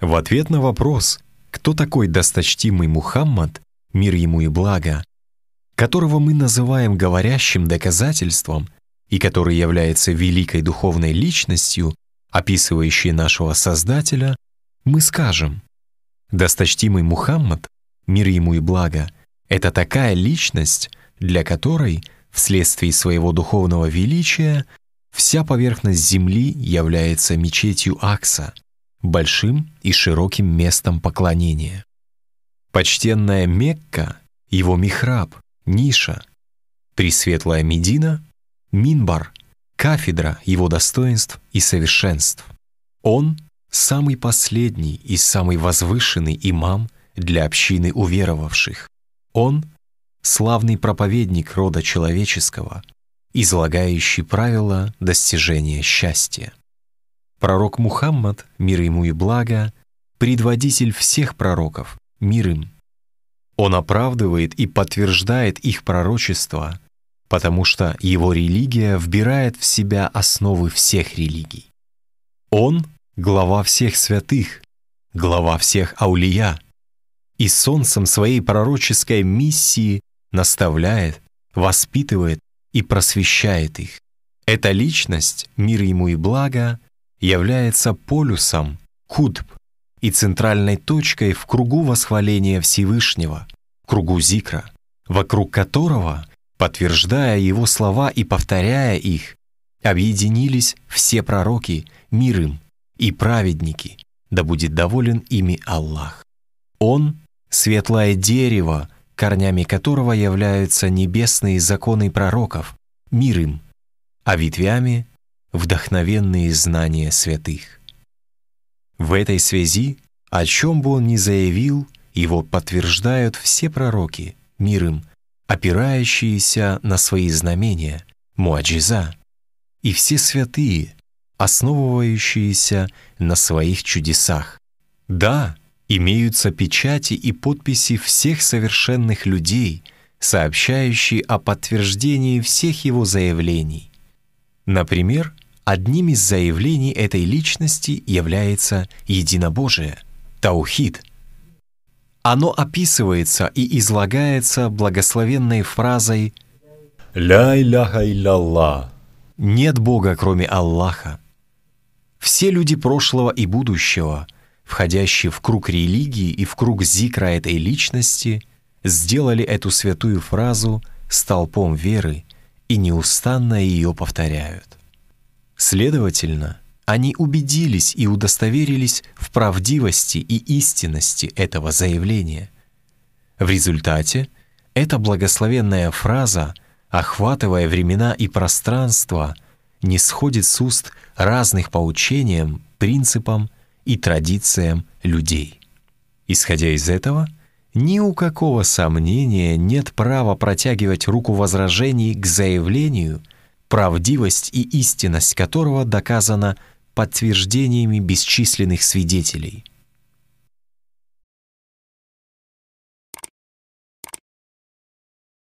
В ответ на вопрос, кто такой досточтимый Мухаммад, мир ему и благо, которого мы называем говорящим доказательством и который является великой духовной личностью, описывающей нашего Создателя, мы скажем, досточтимый Мухаммад, мир ему и благо, это такая личность, для которой, вследствие своего духовного величия, вся поверхность Земли является мечетью Акса, большим и широким местом поклонения. Почтенная Мекка, его михраб, ниша, Пресветлая Медина, Минбар, кафедра его достоинств и совершенств. Он — самый последний и самый возвышенный имам для общины уверовавших. Он — славный проповедник рода человеческого, излагающий правила достижения счастья. Пророк Мухаммад, мир ему и благо, предводитель всех пророков, мир им. Он оправдывает и подтверждает их пророчество, потому что его религия вбирает в себя основы всех религий. Он — глава всех святых, глава всех аулия, и солнцем своей пророческой миссии наставляет, воспитывает и просвещает их. Эта личность, мир ему и благо, является полюсом, худб, и центральной точкой в кругу восхваления Всевышнего, кругу зикра, вокруг которого, подтверждая его слова и повторяя их, объединились все пророки, мир им, и праведники, да будет доволен ими Аллах. Он — светлое дерево, корнями которого являются небесные законы пророков, мир им, а ветвями — вдохновенные знания святых. В этой связи, о чем бы он ни заявил, его подтверждают все пророки, мир им, опирающиеся на свои знамения, муаджиза, и все святые, основывающиеся на своих чудесах. Да, имеются печати и подписи всех совершенных людей, сообщающие о подтверждении всех его заявлений. Например, одним из заявлений этой личности является единобожие, таухид. Оно описывается и излагается благословенной фразой «Ля иляха илlallah» «Нет Бога, кроме Аллаха». Все люди прошлого и будущего — входящие в круг религии и в круг зикра этой личности, сделали эту святую фразу столпом веры и неустанно ее повторяют. Следовательно, они убедились и удостоверились в правдивости и истинности этого заявления. В результате эта благословенная фраза, охватывая времена и пространство, не сходит с уст разных по учениям, принципам и традициям людей. Исходя из этого, ни у какого сомнения нет права протягивать руку возражений к заявлению, правдивость и истинность которого доказана подтверждениями бесчисленных свидетелей.